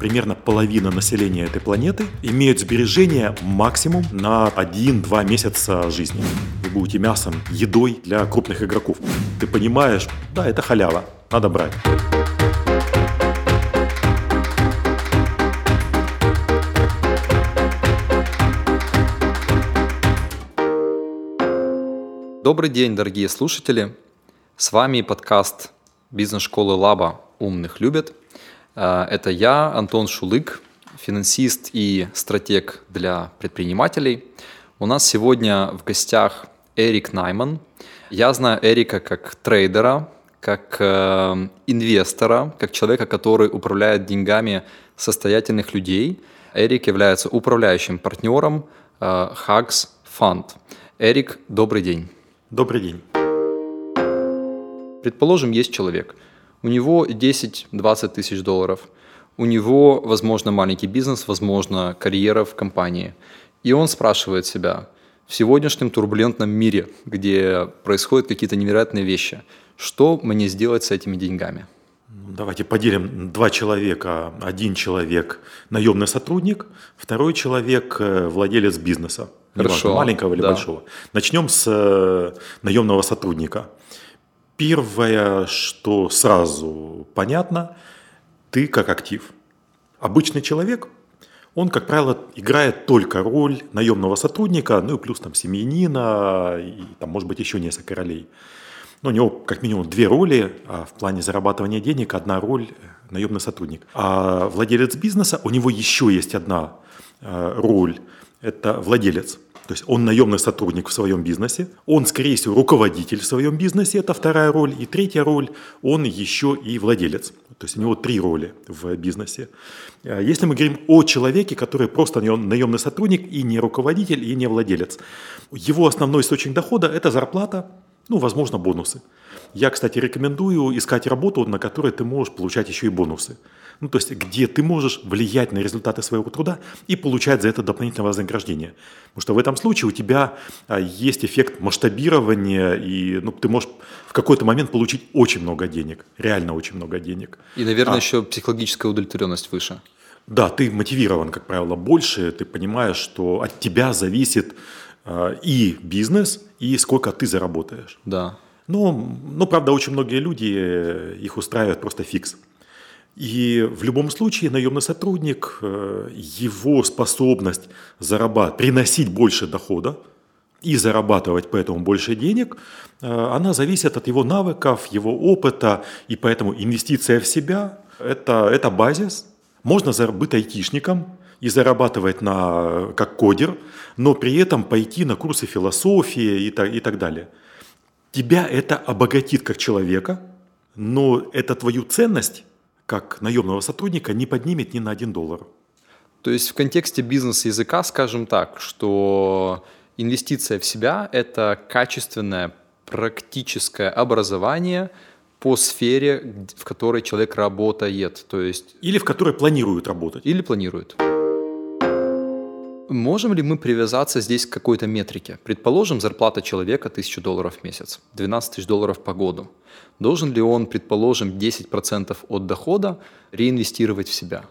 примерно половина населения этой планеты имеют сбережения максимум на 1-2 месяца жизни. Вы будете мясом, едой для крупных игроков. Ты понимаешь, да, это халява, надо брать. Добрый день, дорогие слушатели. С вами подкаст бизнес-школы Лаба «Умных любят». Э, это я, Антон Шулык, финансист и стратег для предпринимателей. У нас сегодня в гостях Эрик Найман. Я знаю Эрика как трейдера, как э, инвестора, как человека, который управляет деньгами состоятельных людей. Эрик является управляющим партнером э, Hugs Fund. Эрик, добрый день. Добрый день. Предположим, есть человек. У него 10-20 тысяч долларов. У него, возможно, маленький бизнес, возможно, карьера в компании. И он спрашивает себя, в сегодняшнем турбулентном мире, где происходят какие-то невероятные вещи, что мне сделать с этими деньгами? Давайте поделим два человека. Один человек наемный сотрудник, второй человек э, владелец бизнеса. Хорошо. маленького или да. большого. Начнем с э, наемного сотрудника. Первое, что сразу понятно, ты как актив. Обычный человек, он, как правило, играет только роль наемного сотрудника, ну и плюс там семьянина, и там, может быть, еще несколько ролей. Но у него как минимум две роли, а в плане зарабатывания денег одна роль – наемный сотрудник. А владелец бизнеса, у него еще есть одна э, роль – это владелец. То есть он наемный сотрудник в своем бизнесе, он, скорее всего, руководитель в своем бизнесе, это вторая роль. И третья роль, он еще и владелец. То есть у него три роли в бизнесе. А если мы говорим о человеке, который просто наемный сотрудник и не руководитель, и не владелец, его основной источник дохода – это зарплата, ну, возможно, бонусы. Я, кстати, рекомендую искать работу, на которой ты можешь получать еще и бонусы. Ну, то есть, где ты можешь влиять на результаты своего труда и получать за это дополнительное вознаграждение. Потому что в этом случае у тебя а, есть эффект масштабирования, и ну, ты можешь в какой-то момент получить очень много денег, реально очень много денег. И, наверное, а, еще психологическая удовлетворенность выше. Да, ты мотивирован, как правило, больше, ты понимаешь, что от тебя зависит э, и бизнес, и сколько ты заработаешь. Да. Но, но, правда, очень многие люди, э, их устраивает просто фикс. И в любом случае наемный сотрудник, э, его способность зарабатывать, приносить больше дохода и зарабатывать поэтому больше денег, э, она зависит от его навыков, его опыта, и поэтому инвестиция в себя это, – это базис. Можно быть айтишником и зарабатывать на, как кодер, но при этом пойти на курсы философии и так, и так далее. Тебя это обогатит как человека, но это твою ценность как наемного сотрудника не поднимет ни на один доллар. То есть в контексте бизнес-языка скажем так, что инвестиция в себя – это качественное практическое образование по сфере, в которой человек работает. То есть... Или в которой планирует работать. Или планирует. Можем ли мы привязаться здесь к какой-то метрике? Предположим, зарплата человека 1000 долларов в месяц, 12 тысяч долларов по году. Должен ли он, предположим, 10% от дохода реинвестировать в себя?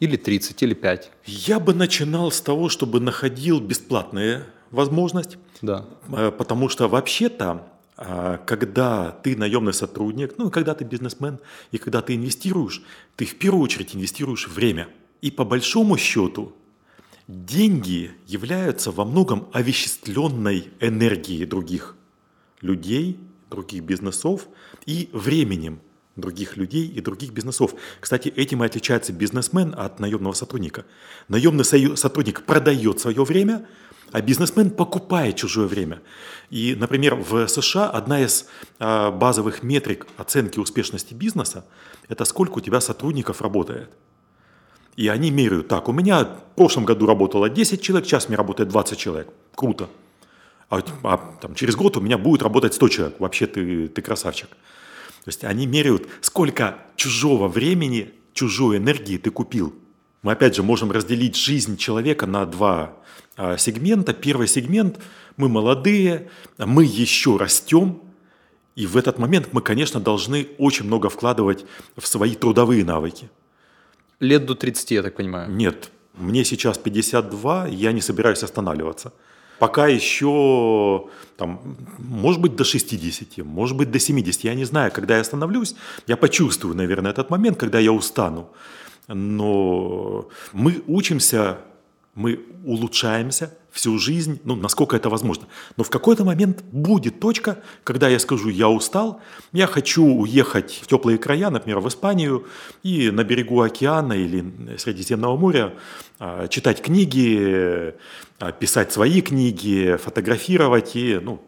Или 30, или 5? Я бы начинал с того, чтобы находил бесплатные возможность. Да. Э, потому что вообще-то а, когда ты наемный сотрудник, ну, когда ты бизнесмен, и когда ты инвестируешь, ты в первую очередь инвестируешь время. И по большому счету Деньги являются во многом овеществленной энергией других людей, других бизнесов и временем других людей и других бизнесов. Кстати, этим и отличается бизнесмен от наемного сотрудника. Наемный сотрудник продает свое время, а бизнесмен покупает чужое время. И, например, в США одна из а, базовых метрик оценки успешности бизнеса – это сколько у тебя сотрудников работает – и они меряют, так, у меня в прошлом году работало 10 человек, сейчас мне работает 20 человек. Круто. А, а там, через год у меня будет работать 100 человек. Вообще ты, ты красавчик. То есть они меряют, сколько чужого времени, чужой энергии ты купил. Мы опять же можем разделить жизнь человека на два а, сегмента. Первый сегмент – мы молодые, мы еще растем, и в этот момент мы, конечно, должны очень много вкладывать в свои трудовые навыки. Лет до 30, я так понимаю. Нет, мне сейчас 52, я не собираюсь останавливаться. Пока еще, там, может быть, до 60, может быть, до 70. Я не знаю, когда я остановлюсь, я почувствую, наверное, этот момент, когда я устану. Но мы учимся, мы улучшаемся всю жизнь, ну, насколько это возможно. Но в какой-то момент будет точка, когда я скажу, я устал, я хочу уехать в теплые края, например, в Испанию, и на берегу океана или Средиземного моря а, читать книги, а, писать свои книги, фотографировать и, ну,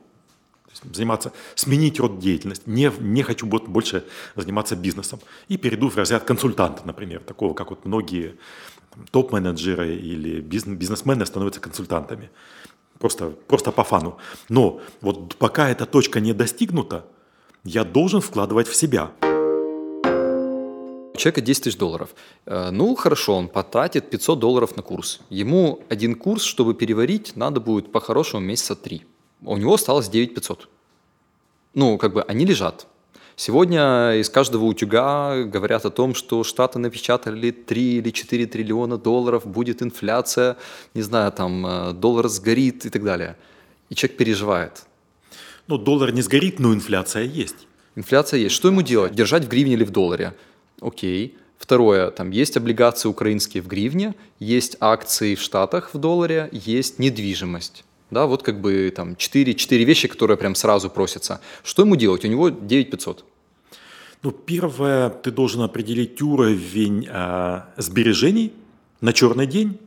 заниматься, сменить род деятельности. Не, не хочу больше заниматься бизнесом. И перейду в разряд консультанта, например, такого, как вот многие топ-менеджеры или бизнесмены становятся консультантами. Просто, просто по фану. Но вот пока эта точка не достигнута, я должен вкладывать в себя. У человека 10 тысяч долларов. Э, ну, хорошо, он потратит 500 долларов на курс. Ему один курс, чтобы переварить, надо будет по-хорошему месяца 3. У него осталось 9 500. Ну, как бы они лежат. Сегодня из каждого утюга говорят о том, что Штаты напечатали 3 или 4 триллиона долларов, будет инфляция, не знаю, там э, доллар сгорит и так далее. И человек переживает. Ну, доллар не сгорит, но инфляция есть. Инфляция есть. Что ему делать? Держать в гривне или в долларе? Окей. Второе, там есть облигации украинские в гривне, есть акции в Штатах в долларе, есть недвижимость. Да, вот как бы там 4, 4 вещи, которые прям сразу просятся. Что ему делать? У него 9500. Ну, первое, ты должен определить уровень э, сбережений на черный день,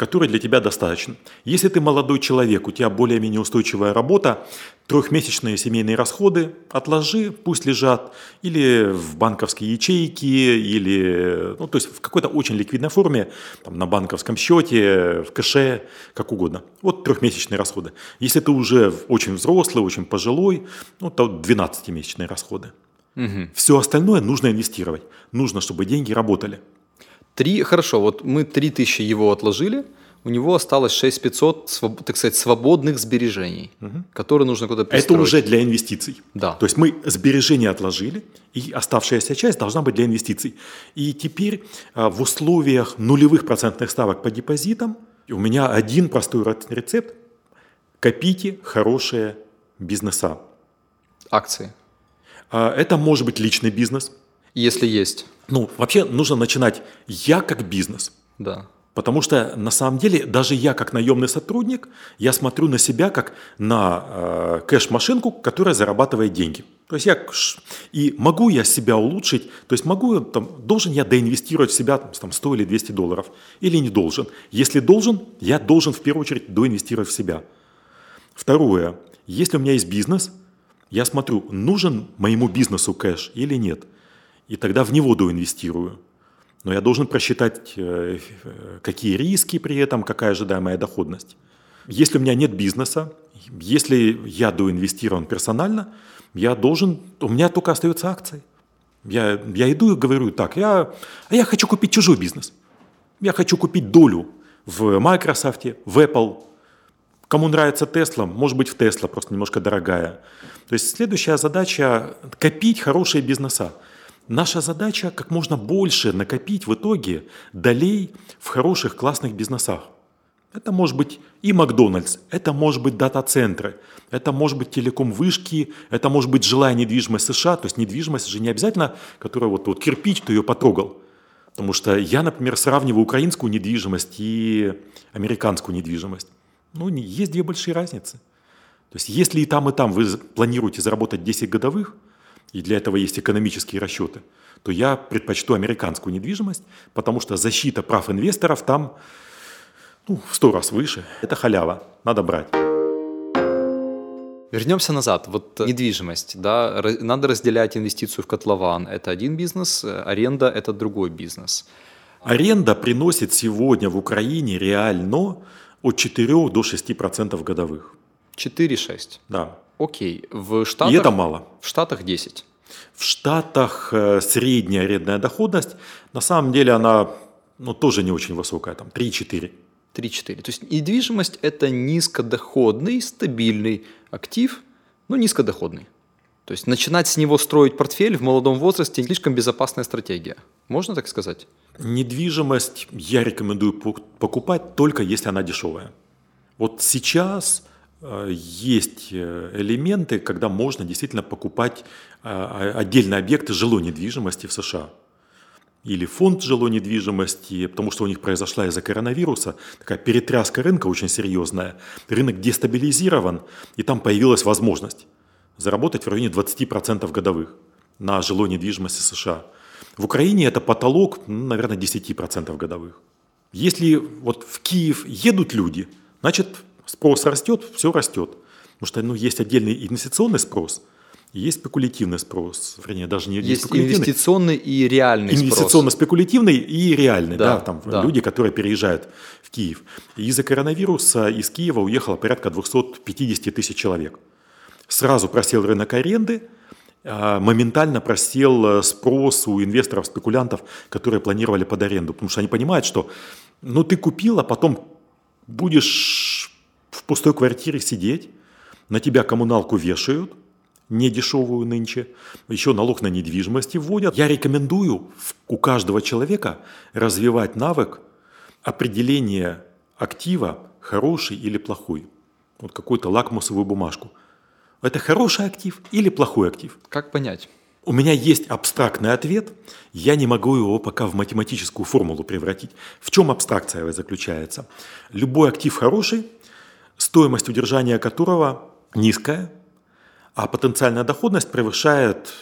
который для тебя достаточно. Если ты молодой человек, у тебя более-менее устойчивая работа, трехмесячные семейные расходы отложи, пусть лежат или в банковские ячейки, или ну, то есть в какой-то очень ликвидной форме, там, на банковском счете, в кэше, как угодно. Вот трехмесячные расходы. Если ты уже очень взрослый, очень пожилой, ну, то 12-месячные расходы. Угу. Все остальное нужно инвестировать. Нужно, чтобы деньги работали. Три, хорошо, вот мы 3000 его отложили, у него осталось 6500, так сказать, свободных сбережений, угу. которые нужно куда-то пристроить. Это уже для инвестиций. Да. То есть мы сбережения отложили, и оставшаяся часть должна быть для инвестиций. И теперь а, в условиях нулевых процентных ставок по депозитам у меня один простой рецепт. Копите хорошие бизнеса. Акции. А, это может быть личный бизнес. Если есть. Ну, вообще нужно начинать я как бизнес. Да. Потому что на самом деле даже я как наемный сотрудник, я смотрю на себя как на э, кэш-машинку, которая зарабатывает деньги. То есть я и могу я себя улучшить, то есть могу там, должен я доинвестировать в себя там 100 или 200 долларов или не должен. Если должен, я должен в первую очередь доинвестировать в себя. Второе, если у меня есть бизнес, я смотрю, нужен моему бизнесу кэш или нет – и тогда в него доинвестирую. Но я должен просчитать, э, какие риски при этом, какая ожидаемая доходность. Если у меня нет бизнеса, если я доинвестирован персонально, я должен, у меня только остаются акции. Я, я иду и говорю, так, я, а я хочу купить чужой бизнес. Я хочу купить долю в Microsoft, в Apple. Кому нравится Tesla, может быть в Tesla, просто немножко дорогая. То есть следующая задача – копить хорошие бизнеса. Наша задача как можно больше накопить в итоге долей в хороших классных бизнесах. Это может быть и Макдональдс, это может быть дата-центры, это может быть телеком-вышки, это может быть жилая недвижимость США. То есть недвижимость же не обязательно, которая вот, вот кирпич, ты ее потрогал. Потому что я, например, сравниваю украинскую недвижимость и американскую недвижимость. Ну, есть две большие разницы. То есть если и там, и там вы планируете заработать 10 годовых – и для этого есть экономические расчеты, то я предпочту американскую недвижимость, потому что защита прав инвесторов там ну, в сто раз выше. Это халява, надо брать. Вернемся назад. Вот недвижимость, да, надо разделять инвестицию в котлован. Это один бизнес, аренда – это другой бизнес. Аренда приносит сегодня в Украине реально от 4 до 6% годовых. 4-6? Да. Окей. В Штатах, И это мало. В Штатах 10. В Штатах э, средняя арендная доходность, на самом деле она ну, тоже не очень высокая, там 3-4. 3-4. То есть недвижимость – это низкодоходный, стабильный актив, но низкодоходный. То есть начинать с него строить портфель в молодом возрасте – слишком безопасная стратегия. Можно так сказать? Недвижимость я рекомендую покупать только если она дешевая. Вот сейчас есть э, элементы, когда можно действительно покупать э, отдельные объекты жилой недвижимости в США. Или фонд жилой недвижимости, потому что у них произошла из-за коронавируса такая перетряска рынка очень серьезная. Рынок дестабилизирован, и там появилась возможность заработать в районе 20% годовых на жилой недвижимости США – в Украине это потолок, ну, наверное, 10% годовых. Если вот в Киев едут люди, значит спрос растет, все растет. Потому что ну, есть отдельный инвестиционный спрос, есть спекулятивный спрос, вернее, даже не есть инвестиционный и реальный Инвестиционно-спекулятивный и реальный, да, да там да. люди, которые переезжают в Киев. Из-за коронавируса из Киева уехало порядка 250 тысяч человек. Сразу просел рынок аренды, а, моментально просел э, спрос у инвесторов, спекулянтов, которые планировали под аренду. Потому что они понимают, что ну ты купил, а потом будешь пустой квартире сидеть, на тебя коммуналку вешают, не дешевую нынче, еще налог на недвижимость вводят. Я рекомендую у каждого человека развивать навык определения актива хороший или плохой. Вот какую-то лакмусовую бумажку – это хороший актив или плохой актив? Как понять? У меня есть абстрактный ответ, я не могу его пока в математическую формулу превратить. В чем абстракция заключается? Любой актив хороший, стоимость удержания которого низкая, а потенциальная доходность превышает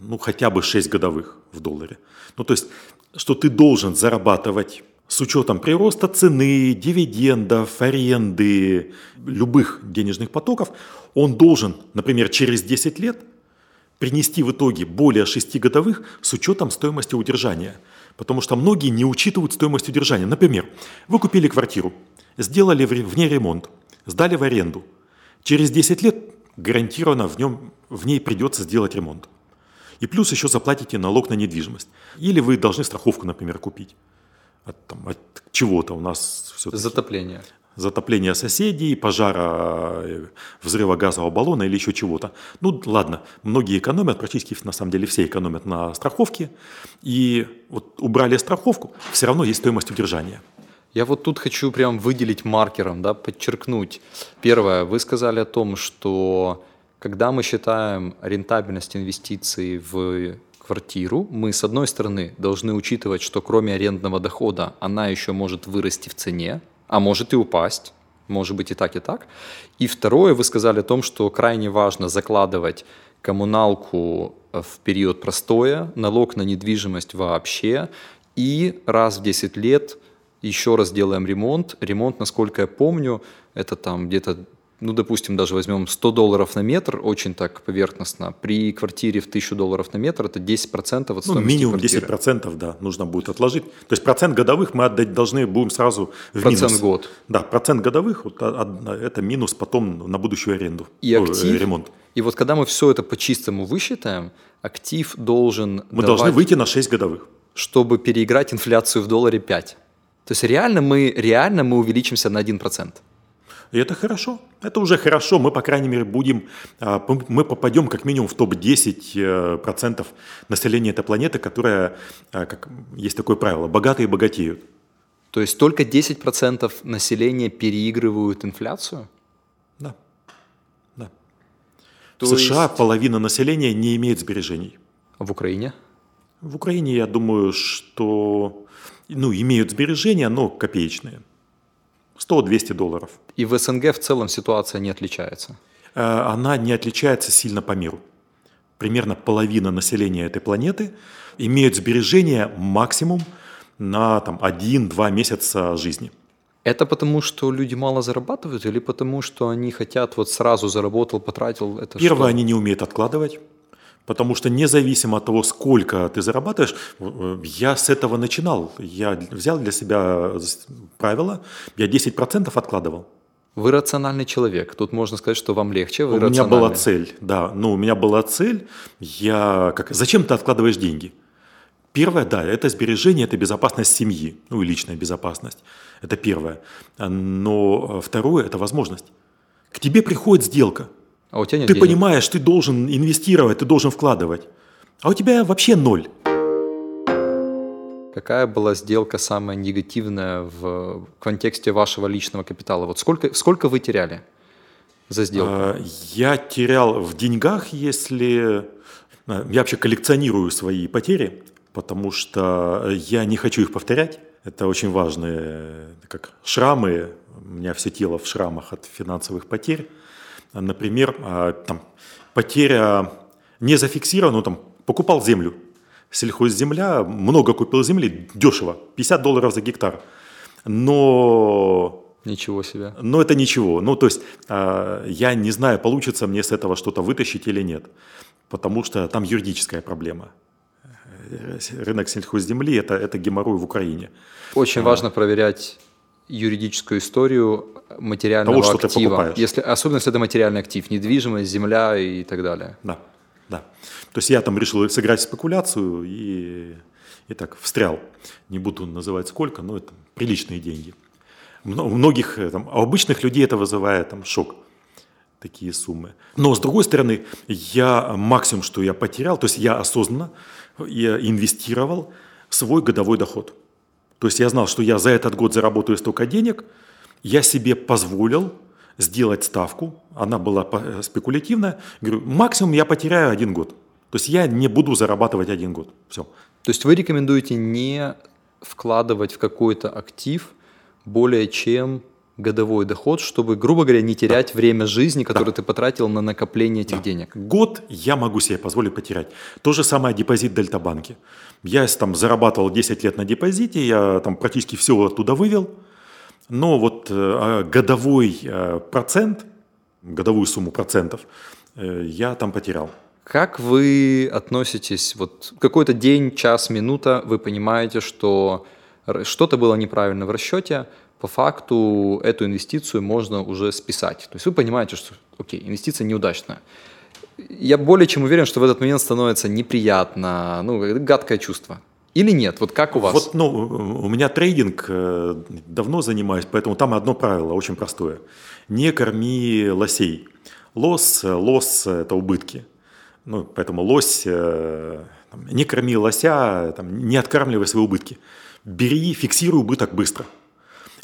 ну, хотя бы 6 годовых в долларе. Ну, то есть, что ты должен зарабатывать с учетом прироста цены, дивидендов, аренды, любых денежных потоков, он должен, например, через 10 лет принести в итоге более 6 годовых с учетом стоимости удержания. Потому что многие не учитывают стоимость удержания. Например, вы купили квартиру, сделали в ней ремонт, сдали в аренду. Через 10 лет гарантированно в, нем, в ней придется сделать ремонт. И плюс еще заплатите налог на недвижимость. Или вы должны страховку, например, купить от, там, от чего-то у нас все Затопление. Затопление соседей, пожара, э, взрыва газового баллона или еще чего-то. Ну ладно, многие экономят, практически на самом деле все экономят на страховке. И вот убрали страховку, все равно есть стоимость удержания. Я вот тут хочу прям выделить маркером, да, подчеркнуть. Первое, вы сказали о том, что когда мы считаем рентабельность инвестиций в квартиру, мы, с одной стороны, должны учитывать, что кроме арендного дохода она еще может вырасти в цене, а может и упасть. Может быть и так, и так. И второе, вы сказали о том, что крайне важно закладывать коммуналку в период простоя, налог на недвижимость вообще, и раз в 10 лет еще раз делаем ремонт. Ремонт, насколько я помню, это там где-то ну, допустим, даже возьмем 100 долларов на метр, очень так поверхностно, при квартире в 1000 долларов на метр это 10% от ну, стоимости Ну, минимум квартиры. 10%, да, нужно будет отложить. То есть процент годовых мы отдать должны будем сразу в процент минус. год. Да, процент годовых, вот, это минус потом на будущую аренду, и ну, актив, ремонт. И вот когда мы все это по-чистому высчитаем, актив должен Мы давать, должны выйти на 6 годовых. Чтобы переиграть инфляцию в долларе 5. То есть реально мы, реально мы увеличимся на 1%. И это хорошо. Это уже хорошо. Мы, по крайней мере, будем, а, мы попадем как минимум в топ-10% э, населения этой планеты, которая, а, как есть такое правило, богатые богатеют. То есть только 10% населения переигрывают инфляцию? Да. да. То в США есть... половина населения не имеет сбережений. А в Украине? В Украине, я думаю, что ну, имеют сбережения, но копеечные. 100-200 долларов. И в СНГ в целом ситуация не отличается? Э, она не отличается сильно по миру. Примерно половина населения этой планеты имеют сбережения максимум на там, 1-2 месяца жизни. Это потому, что люди мало зарабатывают или потому, что они хотят вот сразу заработал, потратил? Это Первое, что? они не умеют откладывать. Потому что независимо от того, сколько ты зарабатываешь, э, я с этого начинал. Я взял для себя правило, я 10% откладывал. Вы рациональный человек. Тут можно сказать, что вам легче. Вы у меня была цель, да. Ну, у меня была цель. Я как... Зачем ты откладываешь деньги? Первое, да, это сбережение, это безопасность семьи, ну и личная безопасность. Это первое. Но второе – это возможность. К тебе приходит сделка – а у тебя нет Ты денег. понимаешь, ты должен инвестировать, ты должен вкладывать. А у тебя вообще ноль. какая была сделка самая негативная в контексте вашего личного капитала? Вот сколько, сколько вы теряли за сделку? А, я терял в деньгах, если... А, я вообще коллекционирую свои потери, потому что я не хочу их повторять. Это очень важные, как шрамы. У меня все тело в шрамах от финансовых потерь. Например, а, там, потеря не зафиксирована, ну, там, покупал землю, сельхозземля, много купил земли, дешево, 50 долларов за гектар. Но... Ничего себе. Но это ничего. Ну, то есть э, я не знаю, получится мне с этого что-то вытащить или нет. Потому что там юридическая проблема. Рынок сельхозземли это, – это геморрой в Украине. Очень а, важно проверять юридическую историю материального того, что актива. Ты если, особенно если это материальный актив, недвижимость, земля и так далее. Да, да. То есть я там решил сыграть спекуляцию и, и так встрял. Не буду называть сколько, но это приличные деньги. У многих, э, там, у обычных людей это вызывает там, шок, такие суммы. Но с другой стороны, я максимум, что я потерял, то есть я осознанно я инвестировал свой годовой доход. То есть я знал, что я за этот год заработаю столько денег, я себе позволил сделать ставку, она была э, спекулятивная, говорю, максимум я потеряю один год. То есть я не буду зарабатывать один год. Все. То есть вы рекомендуете не вкладывать в какой-то актив более чем годовой доход, чтобы, грубо говоря, не терять да. время жизни, которое да. ты потратил на накопление этих да. денег. Год я могу себе позволить потерять. То же самое депозит в Дельтабанке. Я там зарабатывал 10 лет на депозите, я там практически все оттуда вывел, но вот э, а годовой э, процент, годовую сумму процентов э, я там потерял. Как вы относитесь, вот какой-то день, час, минута, вы понимаете, что что-то было неправильно в расчете, по факту эту инвестицию можно уже списать. То есть вы понимаете, что, окей, инвестиция неудачная. Я более чем уверен, что в этот момент становится неприятно, ну, гадкое чувство. Или нет? Вот как у вас? Вот, ну, у меня трейдинг э, давно занимаюсь, поэтому там одно правило очень простое. Не корми лосей. Лос, лос – это убытки. Ну, поэтому лось, э, там, не корми лося, там, не откармливай свои убытки. Бери, фиксируй убыток быстро.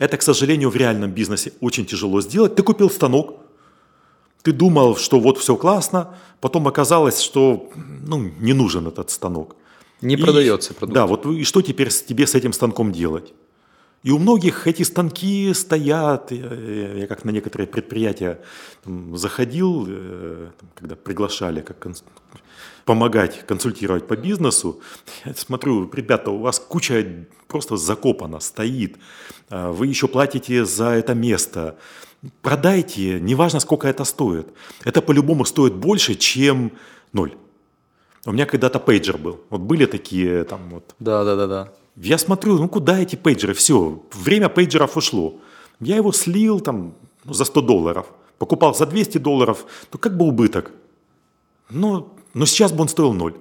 Это, к сожалению, в реальном бизнесе очень тяжело сделать. Ты купил станок, ты думал, что вот все классно, потом оказалось, что ну, не нужен этот станок. Не и, продается продукт. Да, вот и что теперь тебе с этим станком делать? И у многих эти станки стоят. Я, я как на некоторые предприятия там, заходил, э, там, когда приглашали как. Помогать, консультировать по бизнесу. Я смотрю, ребята, у вас куча просто закопана, стоит. А вы еще платите за это место. Продайте, неважно, сколько это стоит. Это по-любому стоит больше, чем ноль. У меня когда-то пейджер был. Вот были такие там вот. Да, да, да, да. Я смотрю, ну куда эти пейджеры? Все, время пейджеров ушло. Я его слил там ну, за 100 долларов. Покупал за 200 долларов, то как бы убыток. Но, но сейчас бы он стоил ноль.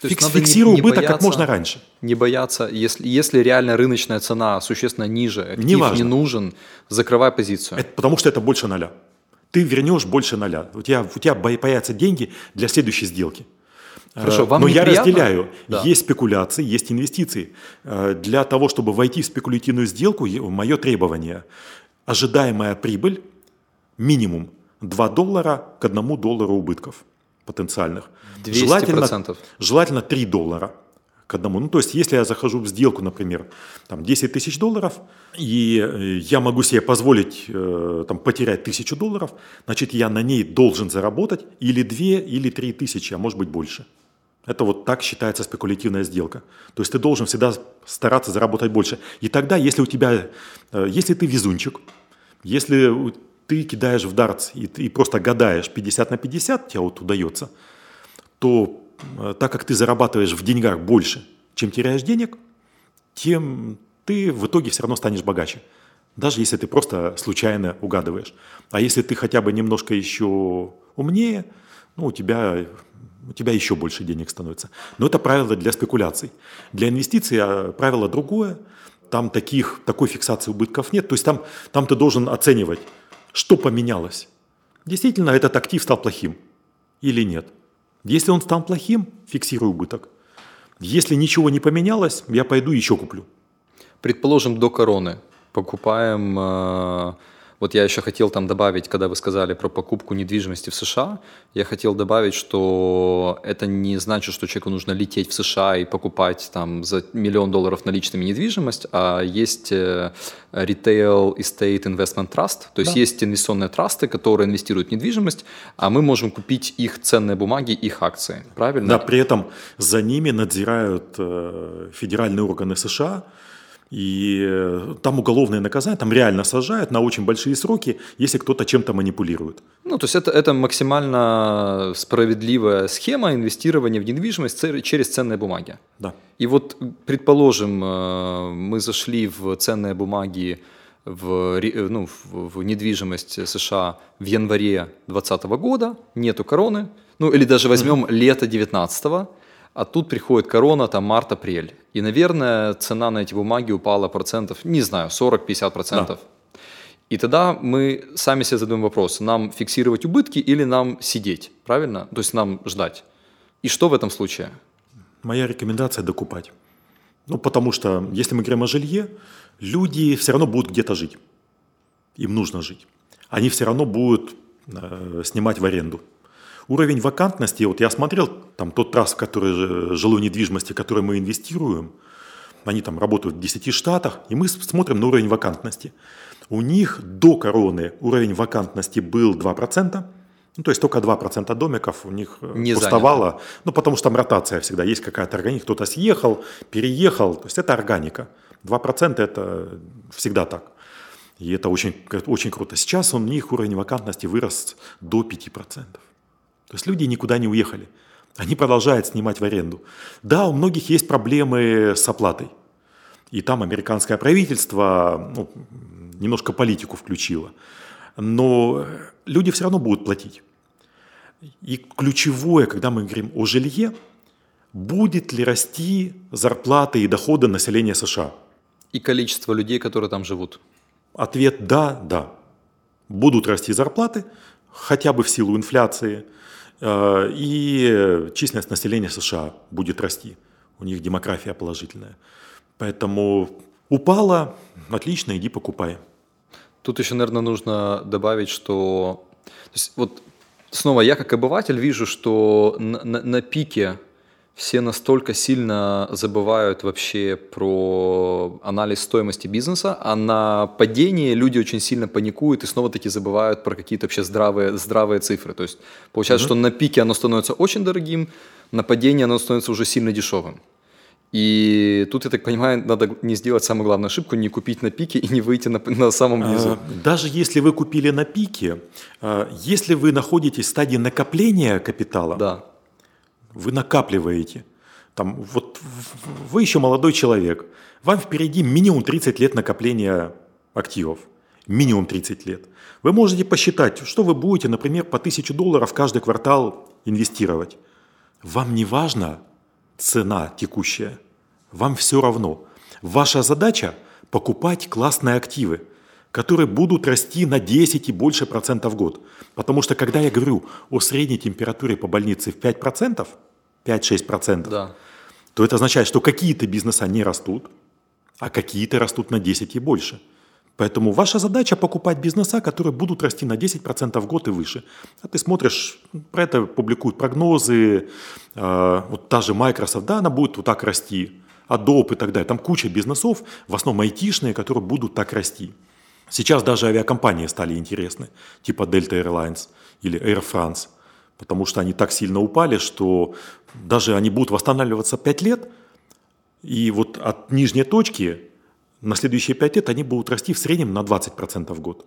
То Фикс, не убыток бояться, как можно раньше. Не бояться, если, если реально рыночная цена существенно ниже, актив не, не нужен, закрывай позицию. Это, потому что это больше ноля. Ты вернешь больше ноля. У тебя, у тебя появятся деньги для следующей сделки. Хорошо, э, вам Но я разделяю. Да. Есть спекуляции, есть инвестиции. Э, для того, чтобы войти в спекулятивную сделку, мое требование – ожидаемая прибыль минимум 2 доллара к 1 доллару убытков потенциальных. 200%. Желательно, желательно 3 доллара к одному. Ну, то есть, если я захожу в сделку, например, там 10 тысяч долларов, и э, я могу себе позволить там, потерять тысячу долларов, значит, я на ней должен заработать или 2, или 3 тысячи, а может быть больше. Это вот так считается спекулятивная сделка. То есть ты должен всегда стараться заработать больше. И тогда, если у тебя, э, если ты везунчик, если ты кидаешь в дартс и ты просто гадаешь 50 на 50, тебе вот удается, то э, так как ты зарабатываешь в деньгах больше, чем теряешь денег, тем ты в итоге все равно станешь богаче. Даже если ты просто случайно угадываешь. А если ты хотя бы немножко еще умнее, ну, у тебя у тебя еще больше денег становится. Но это правило для спекуляций. Для инвестиций а, правило другое. Там таких, такой фиксации убытков нет. То есть там, там ты должен оценивать, что поменялось. Действительно, этот актив стал плохим или нет. Если он стал плохим, фиксируй убыток. Если ничего не поменялось, я пойду еще куплю. Предположим, до короны покупаем э, вот я еще хотел там добавить, когда вы сказали про покупку недвижимости в США, я хотел добавить, что это не значит, что человеку нужно лететь в США и покупать там за миллион долларов наличными недвижимость, а есть э, Retail Estate Investment Trust, то есть да. есть инвестиционные трасты, которые инвестируют в недвижимость, а мы можем купить их ценные бумаги, их акции, правильно? Да, при этом за ними надзирают э, федеральные органы США, и э, там уголовное наказание, там реально сажают на очень большие сроки, если кто-то чем-то манипулирует. Ну, то есть это, это максимально справедливая схема инвестирования в недвижимость через ценные бумаги. Да. И вот, предположим, э, мы зашли в ценные бумаги в, ну, в, недвижимость США в январе 2020 года, нету короны, ну или даже возьмем mm-hmm. лето 19 а тут приходит корона, там март-апрель. И, наверное, цена на эти бумаги упала процентов, не знаю, 40-50 процентов. Да. И тогда мы сами себе задаем вопрос, нам фиксировать убытки или нам сидеть, правильно? То есть нам ждать. И что в этом случае? Моя рекомендация – докупать. Ну, потому что, если мы говорим о жилье, люди все равно будут где-то жить. Им нужно жить. Они все равно будут э, снимать в аренду. Уровень вакантности, вот я смотрел, там тот трасс, который жилой недвижимости, в который мы инвестируем, они там работают в 10 штатах, и мы смотрим на уровень вакантности. У них до короны уровень вакантности был 2%, ну, то есть только 2% домиков у них э, Не пустовало, занято. ну, потому что там ротация всегда, есть какая-то органика, кто-то съехал, переехал, то есть это органика. 2% это всегда так. И это очень, очень круто. Сейчас у них уровень вакантности вырос до 5%. То есть люди никуда не уехали. Они продолжают снимать в аренду. Да, у многих есть проблемы с оплатой. И там американское правительство ну, немножко политику включило. Но люди все равно будут платить. И ключевое, когда мы говорим о жилье, будет ли расти зарплаты и доходы населения США? И количество людей, которые там живут? Ответ – да, да. Будут расти зарплаты, хотя бы в силу инфляции – и численность населения США будет расти. У них демография положительная. Поэтому упала, отлично, иди покупай. Тут еще, наверное, нужно добавить, что... То есть, вот снова я как обыватель вижу, что на, на, на пике все настолько сильно забывают вообще про анализ стоимости бизнеса, а на падении люди очень сильно паникуют и снова-таки забывают про какие-то вообще здравые, здравые цифры. То есть получается, mm-hmm. что на пике оно становится очень дорогим, на падении оно становится уже сильно дешевым. И тут, я так понимаю, надо не сделать самую главную ошибку, не купить на пике и не выйти на, на самом низу. А, даже если вы купили на пике, а, если вы находитесь в стадии накопления капитала, да вы накапливаете. Там, вот вы еще молодой человек, вам впереди минимум 30 лет накопления активов. Минимум 30 лет. Вы можете посчитать, что вы будете, например, по 1000 долларов каждый квартал инвестировать. Вам не важна цена текущая. Вам все равно. Ваша задача – покупать классные активы, которые будут расти на 10 и больше процентов в год. Потому что когда я говорю о средней температуре по больнице в 5 процентов, 5-6%, да. то это означает, что какие-то бизнеса не растут, а какие-то растут на 10 и больше. Поэтому ваша задача покупать бизнеса, которые будут расти на 10% в год и выше. А ты смотришь, про это публикуют прогнозы, э, вот та же Microsoft, да, она будет вот так расти, Adobe и так далее. Там куча бизнесов, в основном айтишные, которые будут так расти. Сейчас даже авиакомпании стали интересны, типа Delta Airlines или Air France – потому что они так сильно упали, что даже они будут восстанавливаться 5 лет, и вот от нижней точки на следующие 5 лет они будут расти в среднем на 20% в год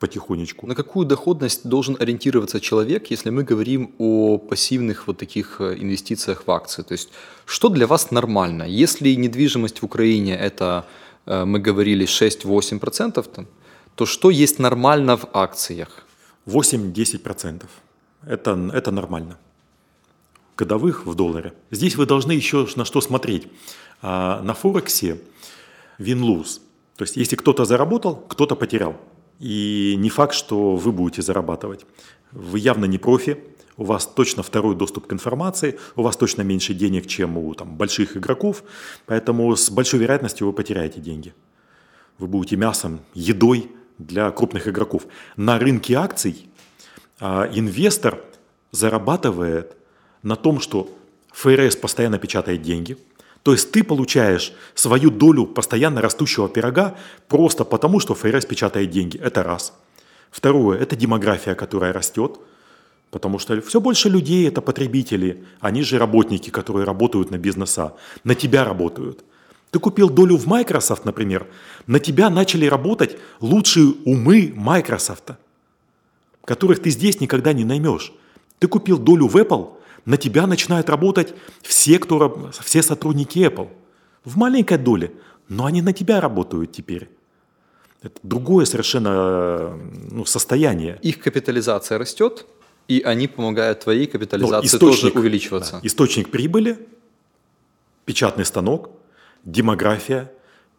потихонечку. На какую доходность должен ориентироваться человек, если мы говорим о пассивных вот таких э, инвестициях в акции? То есть что для вас нормально? Если недвижимость в Украине это, э, мы говорили, 6-8%, то что есть нормально в акциях? 8-10%. Это, это нормально. Годовых в долларе. Здесь вы должны еще на что смотреть. А, на Форексе win-lose. То есть, если кто-то заработал, кто-то потерял. И не факт, что вы будете зарабатывать. Вы явно не профи, у вас точно второй доступ к информации, у вас точно меньше денег, чем у там, больших игроков, поэтому с большой вероятностью вы потеряете деньги. Вы будете мясом, едой для крупных игроков. На рынке акций инвестор зарабатывает на том, что ФРС постоянно печатает деньги – то есть ты получаешь свою долю постоянно растущего пирога просто потому, что ФРС печатает деньги. Это раз. Второе – это демография, которая растет, потому что все больше людей – это потребители, они же работники, которые работают на бизнеса, на тебя работают. Ты купил долю в Microsoft, например, на тебя начали работать лучшие умы Microsoft, которых ты здесь никогда не наймешь. Ты купил долю в Apple – на тебя начинают работать все, кто, все сотрудники Apple. В маленькой доле, но они на тебя работают теперь. Это другое совершенно ну, состояние. Их капитализация растет, и они помогают твоей капитализации тоже увеличиваться. Да, источник прибыли, печатный станок, демография,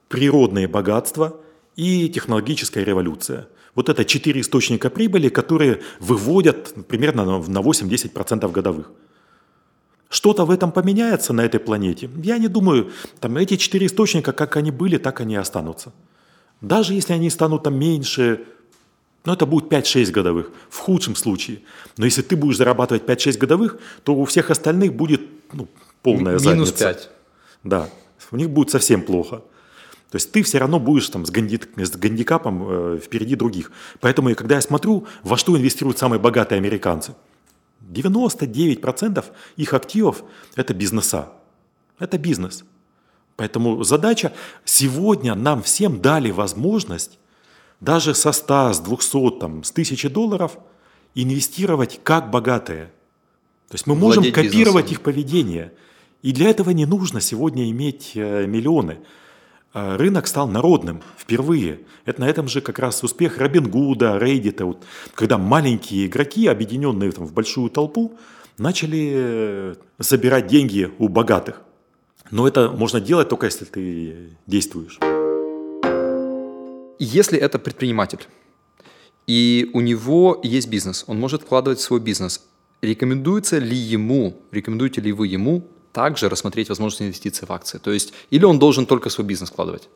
природные богатства и технологическая революция – вот это четыре источника прибыли, которые выводят примерно на 8-10% годовых. Что-то в этом поменяется на этой планете? Я не думаю, там эти четыре источника, как они были, так они и останутся. Даже если они станут там меньше, ну это будет 5-6 годовых, в худшем случае. Но если ты будешь зарабатывать 5-6 годовых, то у всех остальных будет ну, полная Минус задница. Минус 5. Да, у них будет совсем плохо. То есть ты все равно будешь там с, ганди, с гандикапом э, впереди других. Поэтому, когда я смотрю, во что инвестируют самые богатые американцы, 99% их активов – это бизнеса. Это бизнес. Поэтому задача сегодня нам всем дали возможность даже со 100, с 200, там, с 1000 долларов инвестировать как богатые. То есть мы можем Владеть копировать бизнесом. их поведение. И для этого не нужно сегодня иметь э, миллионы. А, рынок стал народным впервые. Это на этом же как раз успех Робин Гуда, Рейдита, вот, когда маленькие игроки, объединенные там, в большую толпу, начали э, забирать деньги у богатых. Но это можно делать только если ты действуешь. Если это предприниматель, и у него есть бизнес, он может вкладывать в свой бизнес, рекомендуется ли ему, рекомендуете ли вы ему также рассмотреть возможность инвестиций в акции? То есть, или он должен только свой бизнес вкладывать?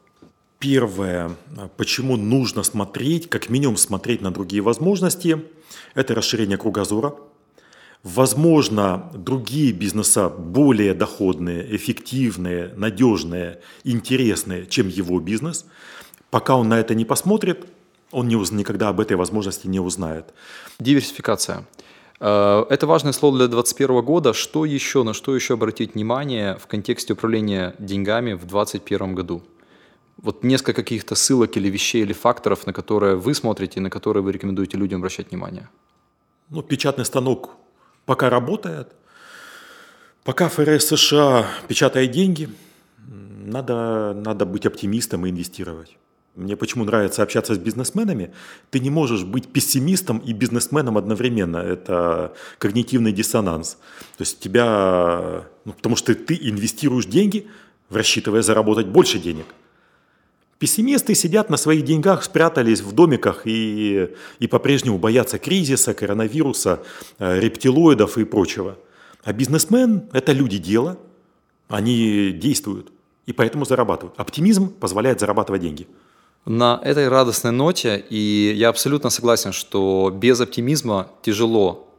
Первое, почему нужно смотреть, как минимум смотреть на другие возможности, это расширение кругозора. Возможно, другие бизнеса более доходные, эффективные, надежные, интересные, чем его бизнес. Пока он на это не посмотрит, он не, никогда об этой возможности не узнает. Диверсификация. Э, это важное слово для 2021 года. Что еще, на что еще обратить внимание в контексте управления деньгами в 2021 году? Вот несколько каких-то ссылок или вещей, или факторов, на которые вы смотрите, на которые вы рекомендуете людям обращать внимание. Ну, печатный станок пока работает. Пока ФРС США печатает деньги, надо, надо быть оптимистом и инвестировать. Мне почему нравится общаться с бизнесменами. Ты не можешь быть пессимистом и бизнесменом одновременно. Это когнитивный диссонанс. То есть тебя... Ну, потому что ты инвестируешь деньги, рассчитывая заработать больше денег. Пессимисты сидят на своих деньгах, спрятались в домиках и, и по-прежнему боятся кризиса, коронавируса, э, рептилоидов и прочего. А бизнесмен – это люди дела, они действуют и поэтому зарабатывают. Оптимизм позволяет зарабатывать деньги. На этой радостной ноте, и я абсолютно согласен, что без оптимизма тяжело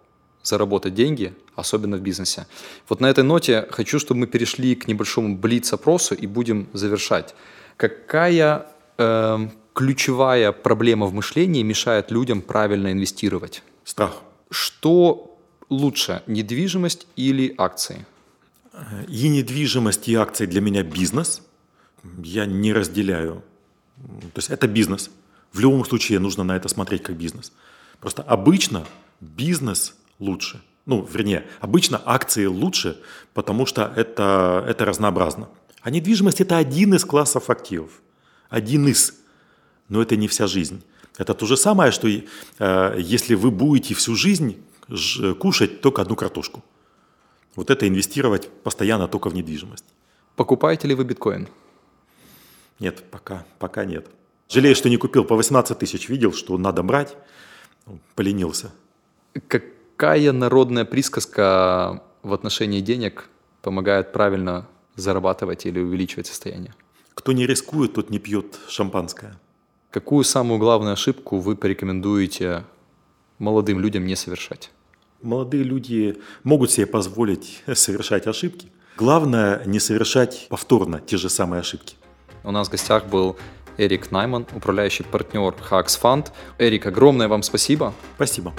заработать деньги, особенно в бизнесе. Вот на этой ноте хочу, чтобы мы перешли к небольшому блиц-опросу и будем завершать. Какая э, ключевая проблема в мышлении мешает людям правильно инвестировать? Страх. Что лучше, недвижимость или акции? И недвижимость, и акции для меня бизнес. Я не разделяю то есть это бизнес. В любом случае нужно на это смотреть как бизнес. Просто обычно бизнес лучше. Ну, вернее, обычно акции лучше, потому что это, это разнообразно. А недвижимость – это один из классов активов. Один из. Но это не вся жизнь. Это то же самое, что э, если вы будете всю жизнь кушать только одну картошку. Вот это инвестировать постоянно только в недвижимость. Покупаете ли вы биткоин? Нет, пока, пока нет. Жалею, что не купил по 18 тысяч. Видел, что надо брать, поленился. Как, Какая народная присказка в отношении денег помогает правильно зарабатывать или увеличивать состояние? Кто не рискует, тот не пьет шампанское. Какую самую главную ошибку вы порекомендуете молодым людям не совершать? Молодые люди могут себе позволить совершать ошибки. Главное не совершать повторно те же самые ошибки. У нас в гостях был Эрик Найман, управляющий партнер Hacks Fund. Эрик, огромное вам спасибо. Спасибо.